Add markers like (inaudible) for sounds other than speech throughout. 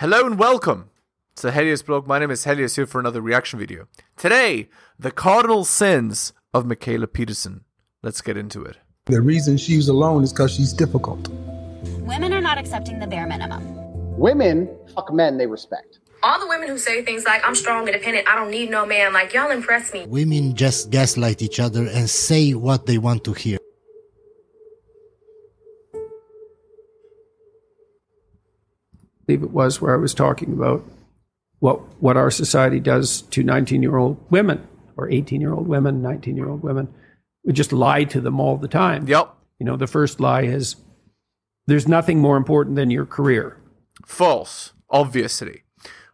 Hello and welcome to Helios blog. My name is Helios here for another reaction video. Today, the cardinal sins of Mikhaila Peterson. Let's get into it. The reason she's alone is because she's difficult. Women are not accepting the bare minimum. Women fuck men they respect. All the women who say things like, I'm strong, independent, I don't need no man, like, y'all impress me. Women just gaslight each other and say what they want to hear. Believe it was where I was talking about what what our society does to 19 year old women or 18 year old women, 19 year old women. We just lie to them all the time. Yep. You know, the first lie is there's nothing more important than your career. False, obviously.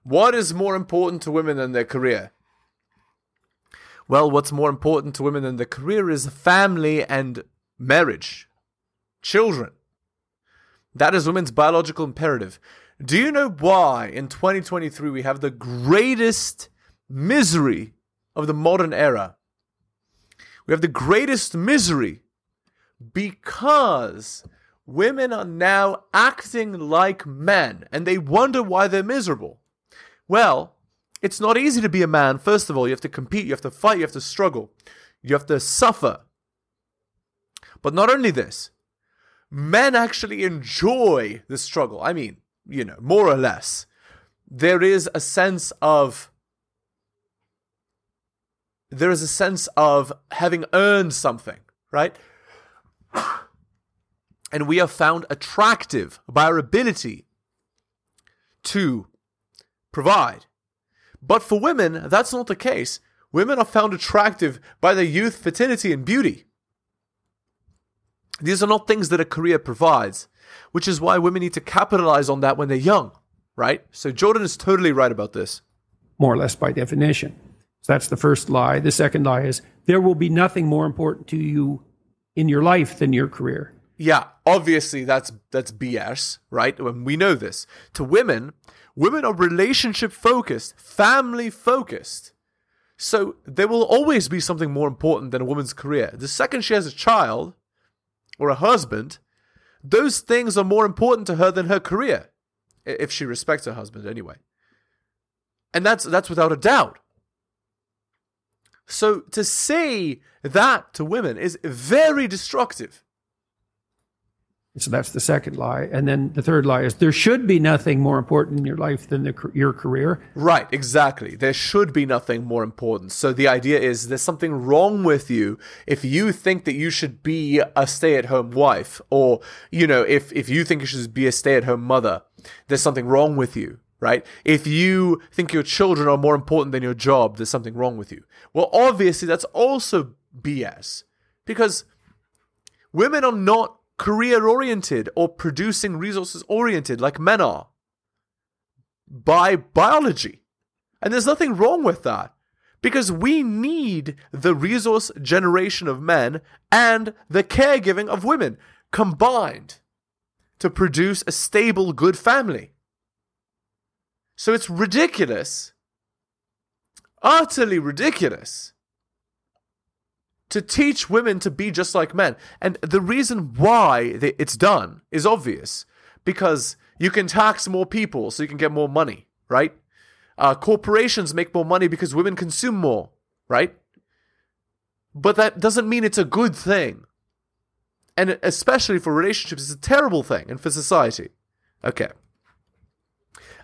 What is more important to women than their career? Well, what's more important to women than their career is family and marriage, children. That is women's biological imperative. Do you know why in 2023 we have the greatest misery of the modern era? We have the greatest misery because women are now acting like men and they wonder why they're miserable. Well, it's not easy to be a man. First of all, you have to compete, you have to fight, you have to struggle, you have to suffer. But not only this, men actually enjoy the struggle. I mean, you know, more or less, there is a sense of there is a sense of having earned something, right? And we are found attractive by our ability to provide. But for women, that's not the case. Women are found attractive by their youth, fertility, and beauty. These are not things that a career provides which is why women need to capitalize on that when they're young, right? So Jordan is totally right about this. More or less by definition. So that's the first lie. The second lie is there will be nothing more important to you in your life than your career. Yeah, obviously that's that's BS, right? When we know this. To women, women are relationship focused, family focused. So there will always be something more important than a woman's career. The second she has a child or a husband, those things are more important to her than her career, if she respects her husband anyway. And that's that's without a doubt. So to say that to women is very destructive. So that's the second lie. And then the third lie is there should be nothing more important in your life than the, your career. Right, exactly. There should be nothing more important. So the idea is there's something wrong with you if you think that you should be a stay-at-home wife or, you know, if if you think you should be a stay-at-home mother, there's something wrong with you, right? If you think your children are more important than your job, there's something wrong with you. Well, obviously that's also BS because women are not career oriented or producing resources oriented like men are by biology. And there's nothing wrong with that because we need the resource generation of men and the caregiving of women combined to produce a stable, good family. So it's ridiculous, utterly ridiculous to teach women to be just like men. And the reason why it's done is obvious because you can tax more people so you can get more money, right? Uh, corporations make more money because women consume more, right? But that doesn't mean it's a good thing. And especially for relationships, it's a terrible thing and for society. Okay.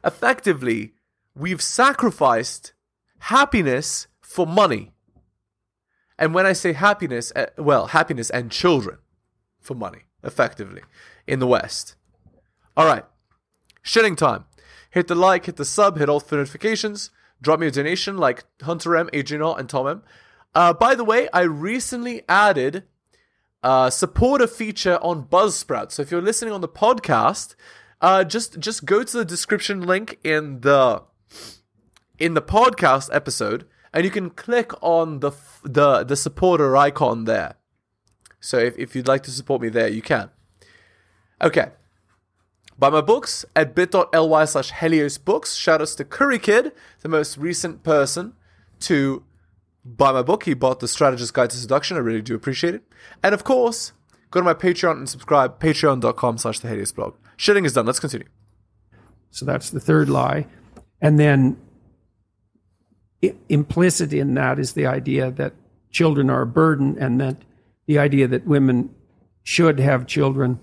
Effectively, we've sacrificed happiness for money. And when I say happiness, uh, well, happiness and children for money, effectively, in the West. All right, shitting time. Hit the like, hit the sub, hit all the notifications. Drop me a donation like Hunter M, Adrian and Tom M. Uh, by the way, I recently added a supporter feature on Buzzsprout. So if you're listening on the podcast, uh, just just go to the description link in the in the podcast episode and you can click on the the the supporter icon there. So if, if you'd like to support me there, you can. Okay. Buy my books at bit.ly slash Helios Books. Shout outs to Curry Kid, the most recent person to buy my book. He bought The Strategist Guide to Seduction. I really do appreciate it. And of course, go to my Patreon and subscribe, patreon.com slash the Helios blog. Shitting is done. Let's continue. So that's the third lie. And then implicit in that is the idea that children are a burden and that the idea that women should have children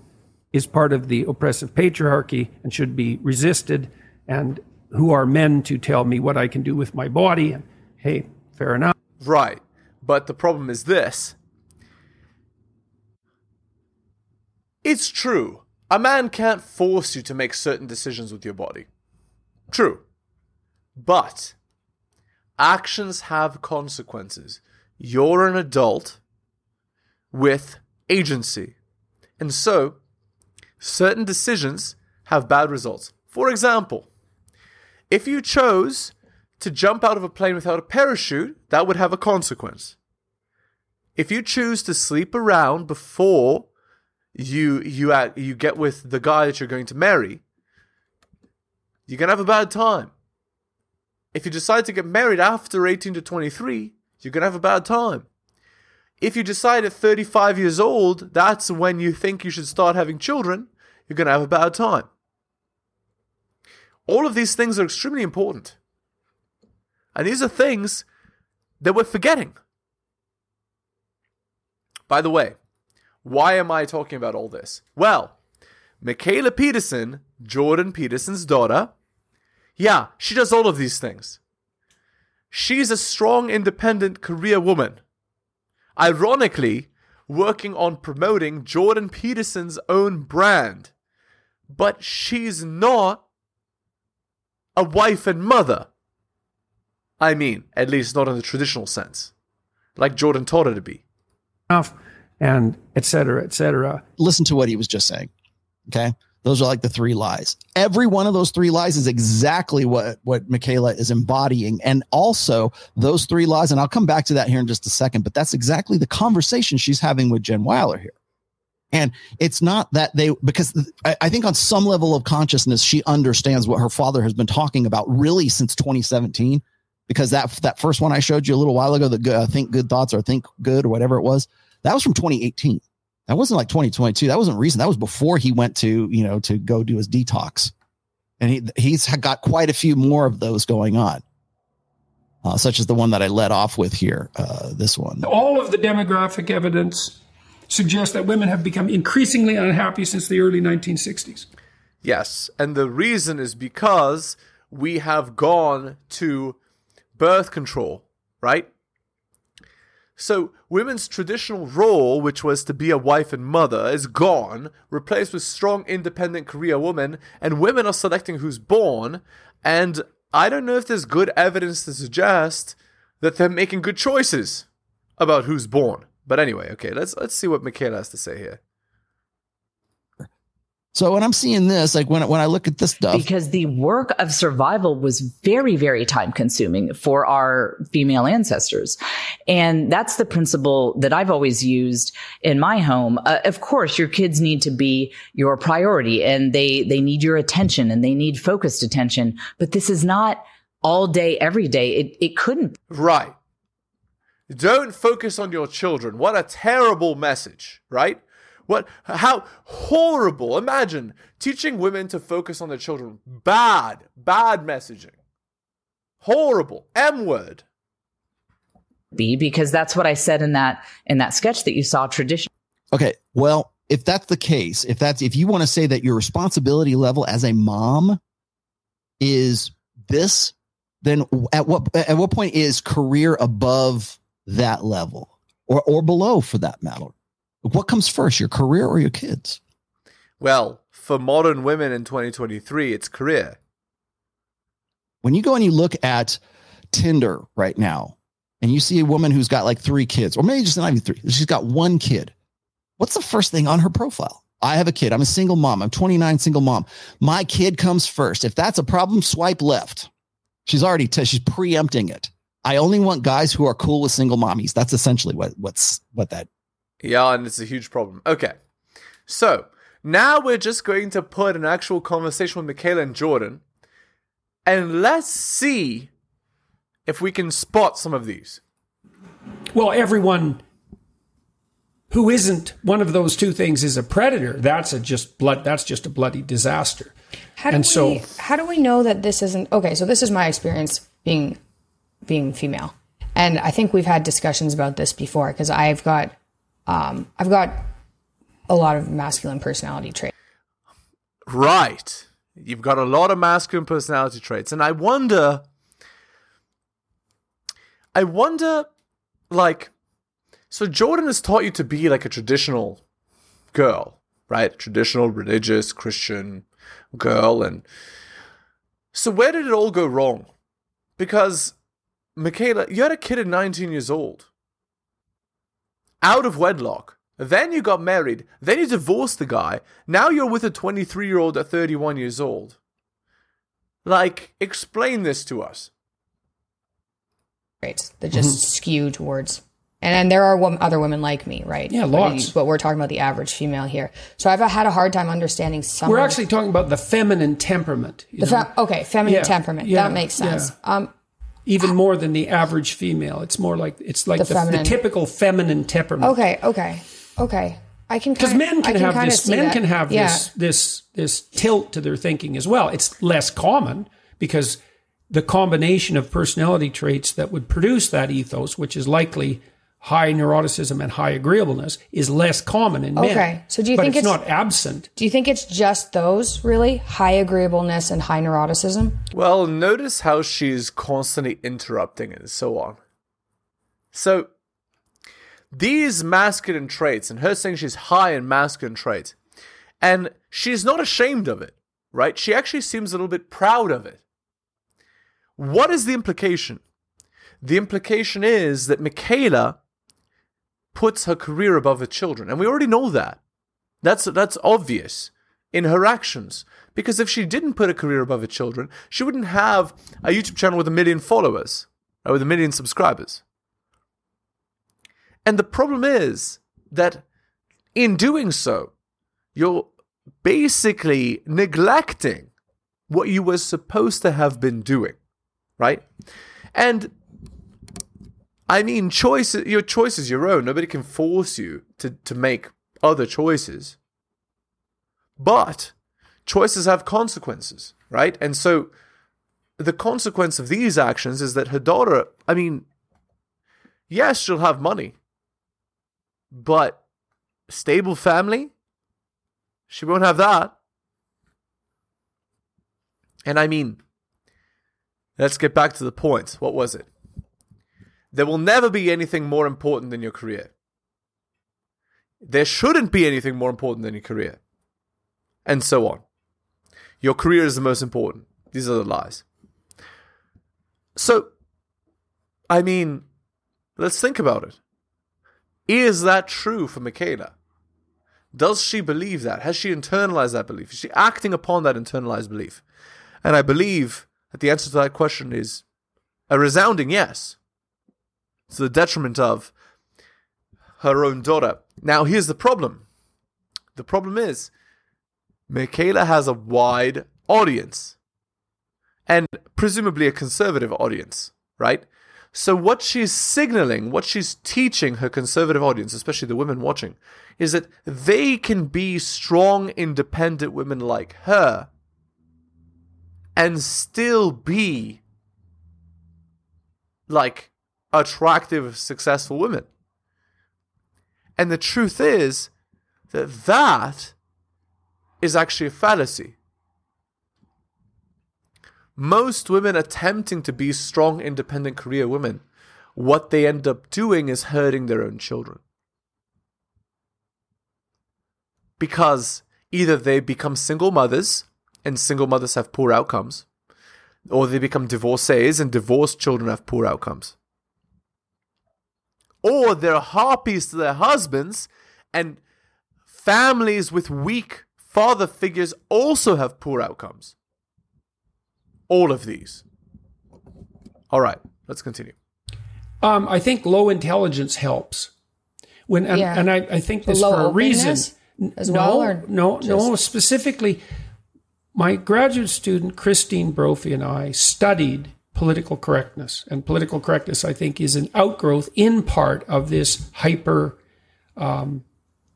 is part of the oppressive patriarchy and should be resisted. And who are men to tell me what I can do with my body? And hey, fair enough. Right. But the problem is this it's true. A man can't force you to make certain decisions with your body. True. But actions have consequences. You're an adult with agency. And so, certain decisions have bad results. For example, if you chose to jump out of a plane without a parachute, that would have a consequence. If you choose to sleep around before you you you get with the guy that you're going to marry, you're gonna have a bad time. If you decide to get married after 18 to 23, you're gonna have a bad time. If you decide at 35 years old, that's when you think you should start having children, you're gonna have a bad time. All of these things are extremely important. And these are things that we're forgetting. By the way, why am I talking about all this? Well, Mikhaila Peterson, Jordan Peterson's daughter, yeah, she does all of these things. She's a strong, independent career woman. Ironically, working on promoting Jordan Peterson's own brand. But she's not a wife and mother. I mean, at least not in the traditional sense, like Jordan taught her to be. enough, and et cetera, et cetera. listen to what he was just saying. Okay. Those are like the three lies. Every one of those three lies is exactly what, what Mikhaila is embodying. And also those three lies, and I'll come back to that here in just a second, but that's exactly the conversation she's having with Jen Weiler here. And it's not that they, because I, I think on some level of consciousness, she understands what her father has been talking about really since 2017. Because that, that first one I showed you a little while ago, the uh, think good thoughts or think good or whatever it was, that was from 2018. That wasn't like 2022. That wasn't recent. That was before he went to, you know, to go do his detox. And he, he's got quite a few more of those going on, uh, such as the one that I let off with here, uh, this one. All of the demographic evidence suggests that women have become increasingly unhappy since the early 1960s. Yes, and the reason is because we have gone to birth control, right? So, women's traditional role, which was to be a wife and mother, is gone, replaced with strong, independent career women, and women are selecting who's born. And I don't know if there's good evidence to suggest that they're making good choices about who's born. But anyway, okay, let's let's see what Mikhaila has to say here. So when I'm seeing this, like when, when I look at this stuff, because the work of survival was very, very time consuming for our female ancestors. And that's the principle that I've always used in my home. Uh, of course, your kids need to be your priority and they, they need your attention and they need focused attention. But this is not all day, every day. It, it couldn't Right. Don't focus on your children. What a terrible message, right? What how horrible. Imagine teaching women to focus on their children. Bad, bad messaging. Horrible. M word. be because that's what I said in that, in that sketch that you saw tradition. Okay. Well, if that's the case, if that's if you want to say that your responsibility level as a mom is this, then at what at what point is career above that level or or below for that matter? What comes first, your career or your kids? Well, for modern women in 2023, it's career. When you go and you look at Tinder right now, and you see a woman who's got like three kids, or maybe just not even three, she's got one kid. What's the first thing on her profile? I have a kid. I'm a single mom. I'm 29, single mom. My kid comes first. If that's a problem, swipe left. She's already t- she's preempting it. I only want guys who are cool with single mommies. That's essentially what what's what that. Yeah, and it's a huge problem. Okay. So, now we're just going to put an actual conversation with Mikhaila and Jordan, and let's see if we can spot some of these. Well, everyone who isn't one of those two things is a predator. That's a just blood. That's just a bloody disaster. How do And we, so- how do we know that this isn't okay? So this is my experience being being female, and I think we've had discussions about this before because I've got um, I've got a lot of masculine personality traits. Right. You've got a lot of masculine personality traits. And I wonder, I wonder, like, so Jordan has taught you to be like a traditional girl, right? Traditional religious Christian girl. And so where did it all go wrong? Because, Mikhaila, you had a kid at 19 years old, out of wedlock. Then you got married. Then you divorced the guy. Now you're with a 23 year old at 31 years old. Like, explain this to us. traits that just skew towards and, and there are wom- other women like me right Yeah, But lots. you- but we're talking about the average female here so i've had a hard time understanding some We're actually talking about the feminine temperament. you the know? okay feminine Yeah, temperament yeah, that makes sense yeah. um even more than the average female. It's more like it's like The the, the, typical feminine temperament. okay okay okay i can Because men I can have this. Men that. can have yeah. this this this tilt to their thinking as well. It's less common because the combination of personality traits that would produce that ethos, which is likely high neuroticism and high agreeableness, is less common in men. Okay, so do you but think it's, it's- not absent? do you think it's just those really high agreeableness and high neuroticism Well, notice how she's constantly interrupting and so on. So, these masculine traits, and her saying she's high in masculine traits, and she's not ashamed of it, right? She actually seems a little bit proud of it. What is the implication? The implication is that Mikhaila puts her career above her children, and we already know that. That's that's obvious in her actions. Because if she didn't put her career above her children, she wouldn't have a YouTube channel with a million followers or with a million subscribers. And the problem is that in doing so, you're basically neglecting what you were supposed to have been doing, right? And I mean, choice. Your choice is your own. Nobody can force you to to make other choices. But choices have consequences, right? And so, the consequence of these actions is that her daughter. I mean, yes, she'll have money, but stable family. She won't have that. And I mean, let's get back to the point. What was it? There will never be anything more important than your career. There shouldn't be anything more important than your career. And so on. Your career is the most important. These are the lies. So, I mean, let's think about it. Is that true for Mikhaila? Does she believe that? Has she internalized that belief? Is she acting upon that internalized belief? And I believe that the answer to that question is a resounding yes to the detriment of her own daughter. Now, here's the problem. The problem is, Mikhaila has a wide audience, and presumably a conservative audience, right? So, what she's signaling, what she's teaching her conservative audience, especially the women watching, is that they can be strong, independent women like her and still be like attractive, successful women. And the truth is that that is actually a fallacy. Most women attempting to be strong, independent career women, what they end up doing is hurting their own children. Because either they become single mothers, and single mothers have poor outcomes, or they become divorcees, and divorced children have poor outcomes or they're harpies to their husbands, and families with weak father figures also have poor outcomes. All of these. All right, let's continue. Um, I think low intelligence helps. When and, Yeah. and I, I think this low for a reason. as no, well, or no, no. Specifically, my graduate student Christine Brophy and I studied political correctness, and political correctness, I think, is an outgrowth in part of this hyper um,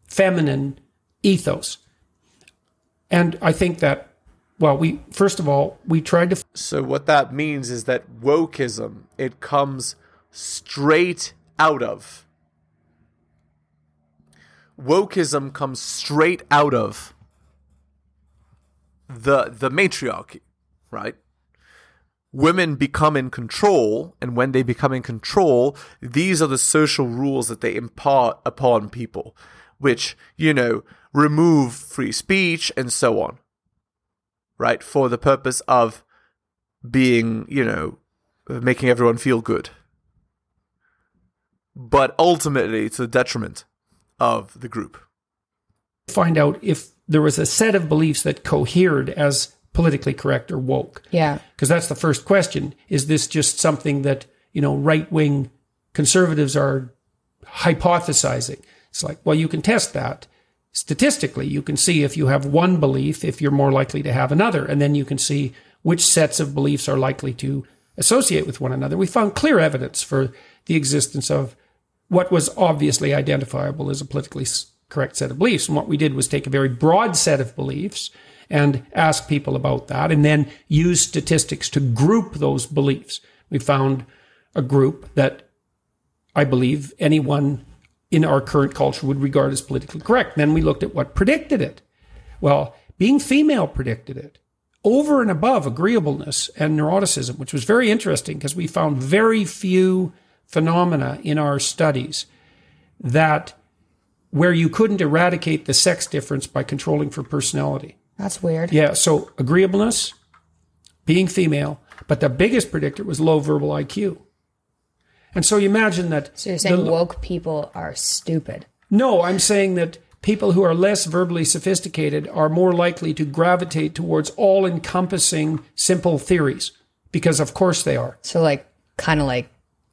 feminine ethos. And I think that well, we first of all we tried to So what that means is that wokeism it comes straight out of wokeism comes straight out of the the matriarchy, right? Women become in control, and when they become in control, these are the social rules that they impart upon people, which, you know, remove free speech and so on. Right? For the purpose of being, you know, making everyone feel good. But ultimately, to the detriment of the group. find out if there was a set of beliefs that cohered as politically correct or woke. Yeah. Because that's the first question. Is this just something that, you know, right wing conservatives are hypothesizing? It's like, well, you can test that statistically. You can see if you have one belief, if you're more likely to have another. And then you can see which sets of beliefs are likely to associate with one another. We found clear evidence for the existence of what was obviously identifiable as a politically correct set of beliefs. And what we did was take a very broad set of beliefs and ask people about that and then use statistics to group those beliefs. We found a group that I believe anyone in our current culture would regard as politically correct. Then we looked at what predicted it. Well, being female predicted it over and above agreeableness and neuroticism, which was very interesting because we found very few phenomena in our studies that where you couldn't eradicate the sex difference by controlling for personality. That's weird. Yeah, so agreeableness, being female, but the biggest predictor was low verbal IQ. And so you imagine that. So you're saying the- woke people are stupid. no, I'm saying that people who are less verbally sophisticated are more likely to gravitate towards all encompassing simple theories because, of course, they are. So like kind of like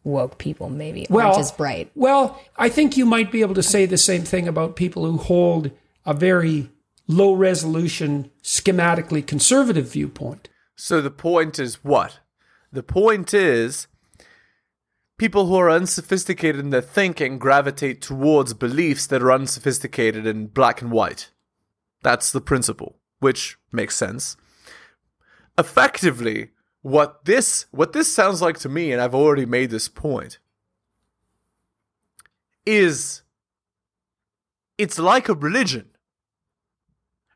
woke people maybe Well, aren't as bright. Well, I think you might be able to say the same thing about people who hold a very low resolution, schematically conservative viewpoint. So the point is what? The point is people who are unsophisticated in their thinking gravitate towards beliefs that are unsophisticated in black and white. That's the principle, which makes sense. Effectively, what this what this sounds like to me and I've already made this point is it's like a religion.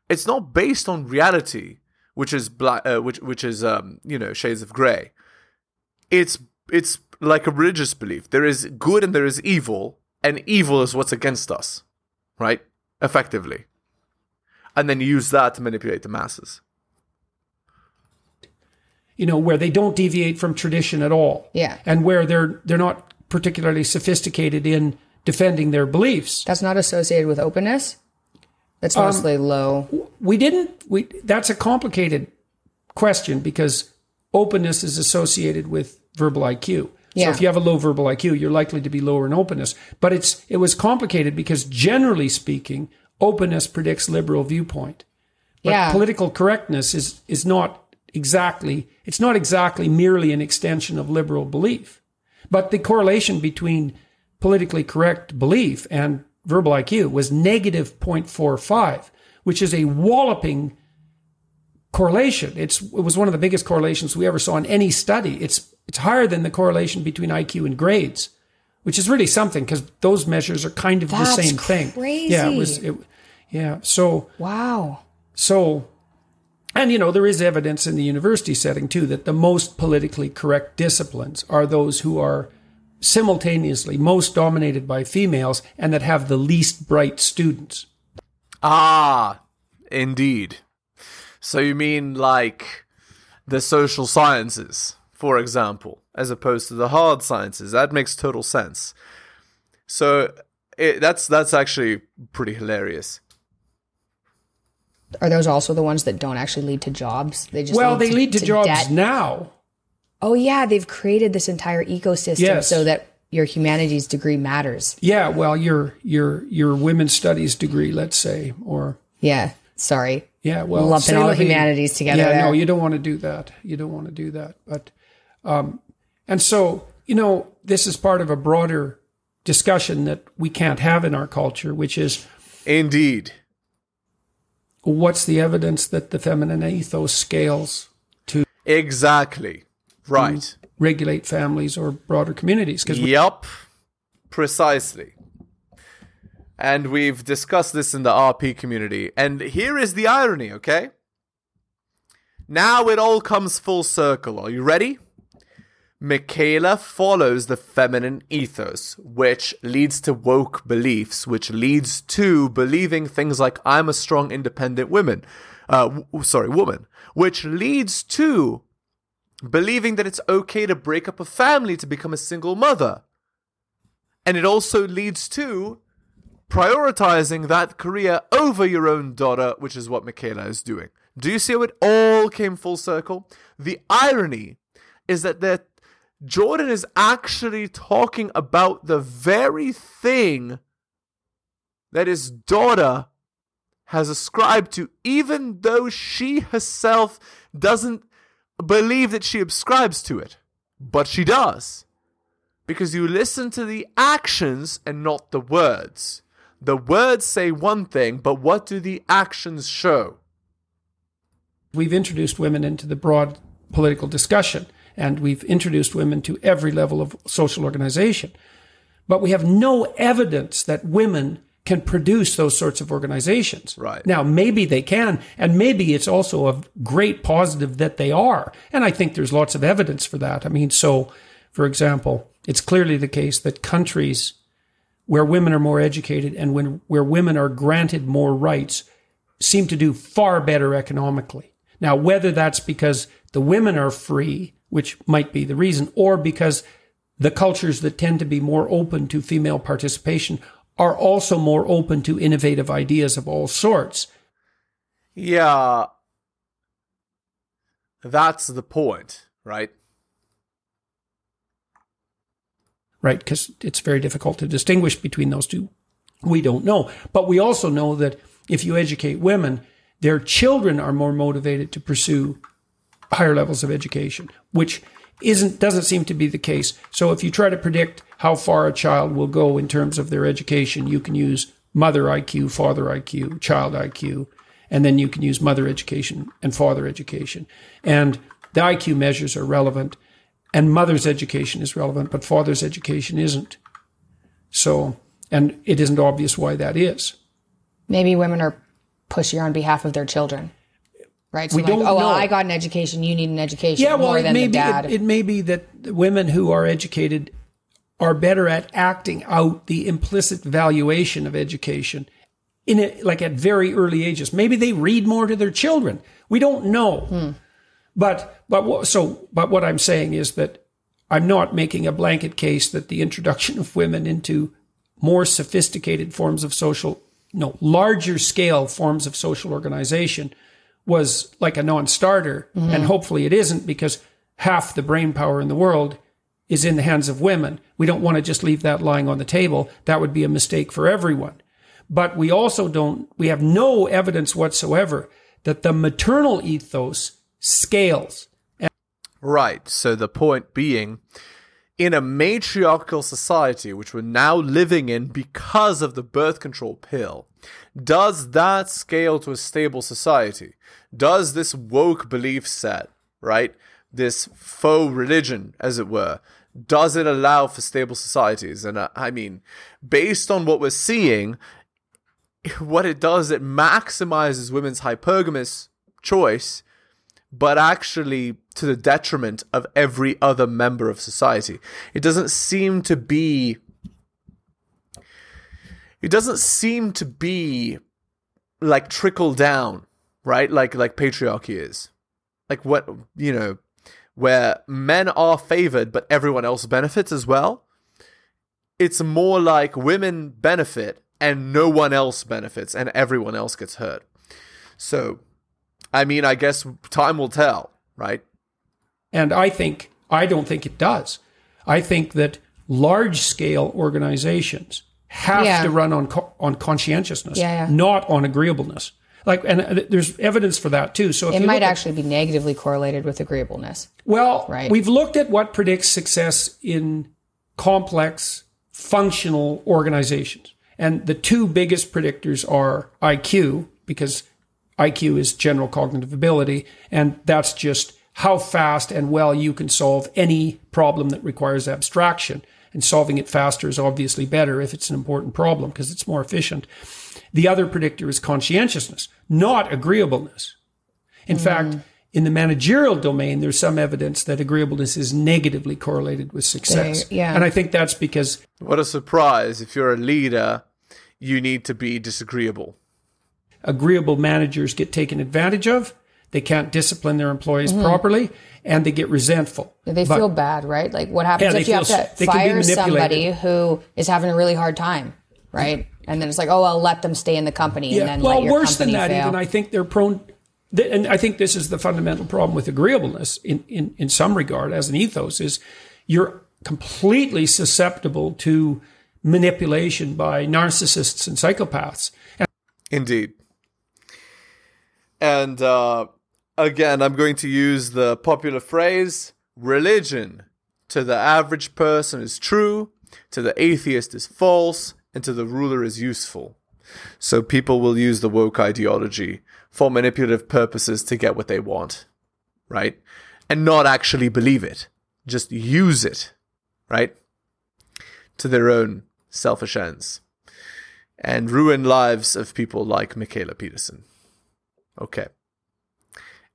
It's not based on reality, which is black, uh, which which is um, you know shades of gray. It's it's like a religious belief. There is good and there is evil, and evil is what's against us, right? Effectively, and then you use that to manipulate the masses. You know, where they don't deviate from tradition at all. Yeah. And where they're they're not particularly sophisticated in defending their beliefs. That's not associated with openness. That's Um, mostly low. We didn't we that's a complicated question because openness is associated with verbal IQ. So Yeah. if you have a low verbal IQ, you're likely to be lower in openness. But it's it was complicated because generally speaking, openness predicts liberal viewpoint. But Yeah. political correctness is is not exactly it's not exactly merely an extension of liberal belief. But the correlation between politically correct belief and verbal IQ was negative 0.45, which is a walloping correlation. It's it was one of the biggest correlations we ever saw in any study. It's it's higher than the correlation between IQ and grades, which is really something because those measures are kind of That's the same thing. Yeah, it was. It, yeah, so Wow. so, and you know, there is evidence in the university setting too that the most politically correct disciplines are those who are simultaneously most dominated by females and that have the least bright students. Ah, indeed. So you mean like the social sciences, for example, as opposed to the hard sciences? That makes total sense. So it, that's that's actually pretty hilarious. Are those also the ones that don't actually lead to jobs? They just well, they lead to, jobs debt? now. Oh yeah, they've created this entire ecosystem Yes. so that your humanities degree matters. Yeah, well, your your your women's studies degree, let's say, or Yeah. Sorry. yeah, well, Lumping all la vie. humanities together Yeah, no, you don't want to do that. You don't want to do that. But, um, and so you know, this is part of a broader discussion that we can't have in our culture, which is Indeed. What's the evidence that the feminine ethos scales to Exactly. Right. regulate families or broader communities? Because Yup. Precisely. And we've discussed this in the RP community. And here is the irony, okay? Now it all comes full circle. Are you ready? Mikhaila follows the feminine ethos, which leads to woke beliefs, which leads to believing things like I'm a strong, independent woman, uh, w- sorry, woman, which leads to believing that it's okay to break up a family to become a single mother. And it also leads to prioritizing that career over your own daughter, which is what Mikhaila is doing. Do you see how it all came full circle? The irony is that that Jordan is actually talking about the very thing that his daughter has ascribed to, even though she herself doesn't believe that she ascribes to it. But she does. Because you listen to the actions and not the words. The words say one thing, but what do the actions show? we've introduced women into the broad political discussion and we've introduced women to every level of social organization. But we have no evidence that women can produce those sorts of organizations. Right. Now, maybe they can, and maybe it's also a great positive that they are. And I think there's lots of evidence for that. I mean, so, for example, it's clearly the case that countries where women are more educated and when, where women are granted more rights seem to do far better economically. Now, whether that's because the women are free, which might be the reason, or because the cultures that tend to be more open to female participation are also more open to innovative ideas of all sorts. Yeah. That's the point, right? right? Because it's very difficult to distinguish between those two. We don't know. But we also know that if you educate women, their children are more motivated to pursue higher levels of education, which isn't doesn't seem to be the case. So if you try to predict how far a child will go in terms of their education, you can use mother IQ, father IQ, child IQ, and then you can use mother education and father education. And the IQ measures are relevant and mother's education is relevant, but father's education isn't. So, and it isn't obvious why that is. Maybe women are pushier on behalf of their children. Right. So We like, don't oh, well, know. I got an education. You need an education Yeah, well, more it than may the be it, it may be that women who are educated are better at acting out the implicit valuation of education in it, like at very early ages. Maybe they read more to their children. We don't know. Hmm. But but what, so but what I'm saying is that I'm not making a blanket case that the introduction of women into more sophisticated forms of social, no, larger scale forms of social organization was like a non-starter, and mm-hmm. hopefully it isn't because half the brain power in the world is in the hands of women. We don't want to just leave that lying on the table. That would be a mistake for everyone. But we also don't, we have no evidence whatsoever that the maternal ethos scales. Right. So the point being, in a matriarchal society, which we're now living in because of the birth control pill, does that scale to a stable society? Does this woke belief set, right? This faux religion, as it were, does it allow for stable societies? And uh, I mean, based on what we're seeing, (laughs) what it does, it maximizes women's hypergamous choice but actually to the detriment of every other member of society. It doesn't seem to be. It doesn't seem to be like trickle down, right? Like like patriarchy is, like what you know, where men are favored but everyone else benefits as well. It's more like women benefit and no one else benefits and everyone else gets hurt. So I mean, I guess time will tell, right? And I think, I don't think it does. I think that large scale organizations have Yeah. to run on, on conscientiousness, Yeah, yeah. not on agreeableness. Like, and uh, there's evidence for that too. So if it might look at- actually be negatively correlated with agreeableness. Well, Right. we've looked at what predicts success in complex, functional organizations. And the two biggest predictors are IQ, because IQ is general cognitive ability, and that's just how fast and well you can solve any problem that requires abstraction. And solving it faster is obviously better if it's an important problem because it's more efficient. The other predictor is conscientiousness, not agreeableness. In mm. fact, in the managerial domain, there's some evidence that agreeableness is negatively correlated with success. There- yeah. And I think that's because What a surprise. If you're a leader, you need to be disagreeable. agreeable managers get taken advantage of. They can't discipline their employees properly and they get resentful. They But- feel bad, right? Like what happens Yeah, if they you have to s- they can be fire somebody who is having a really hard time, right? And then it's like, oh, I'll let them stay in the company and then well, let your worse than that, fail. even I think they're prone. And I think this is the fundamental problem with agreeableness in, in, in some regard as an ethos is you're completely susceptible to manipulation by narcissists and psychopaths. And Indeed. And uh, again, I'm going to use the popular phrase religion to the average person is true, to the atheist is false, and to the ruler is useful. So people will use the woke ideology for manipulative purposes to get what they want, right? And not actually believe it, just use it, right? To their own selfish ends and ruin lives of people like Mikhaila Peterson. Okay.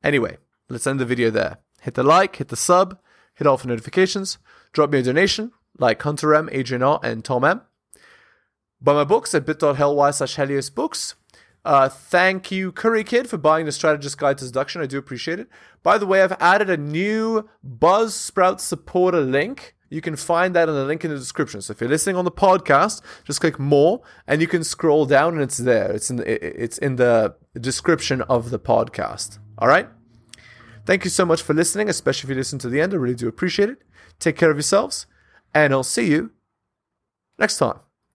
Anyway, let's end the video there. Hit the like, hit the sub, hit all for notifications, drop me a donation like Hunter M, Adrian R, and Tom M. Buy my books at bit.ly slash Helios Books. Uh, thank you, Curry Kid, for buying the Strategist Guide to Seduction. I do appreciate it. By the way, I've added a new Buzzsprout supporter link. You can find that in the link in the description. So if you're listening on the podcast, just click more, and you can scroll down, and it's there. It's in the, it's in the description of the podcast. All right. Thank you so much for listening, especially if you listen to the end. I really do appreciate it. Take care of yourselves, and I'll see you next time.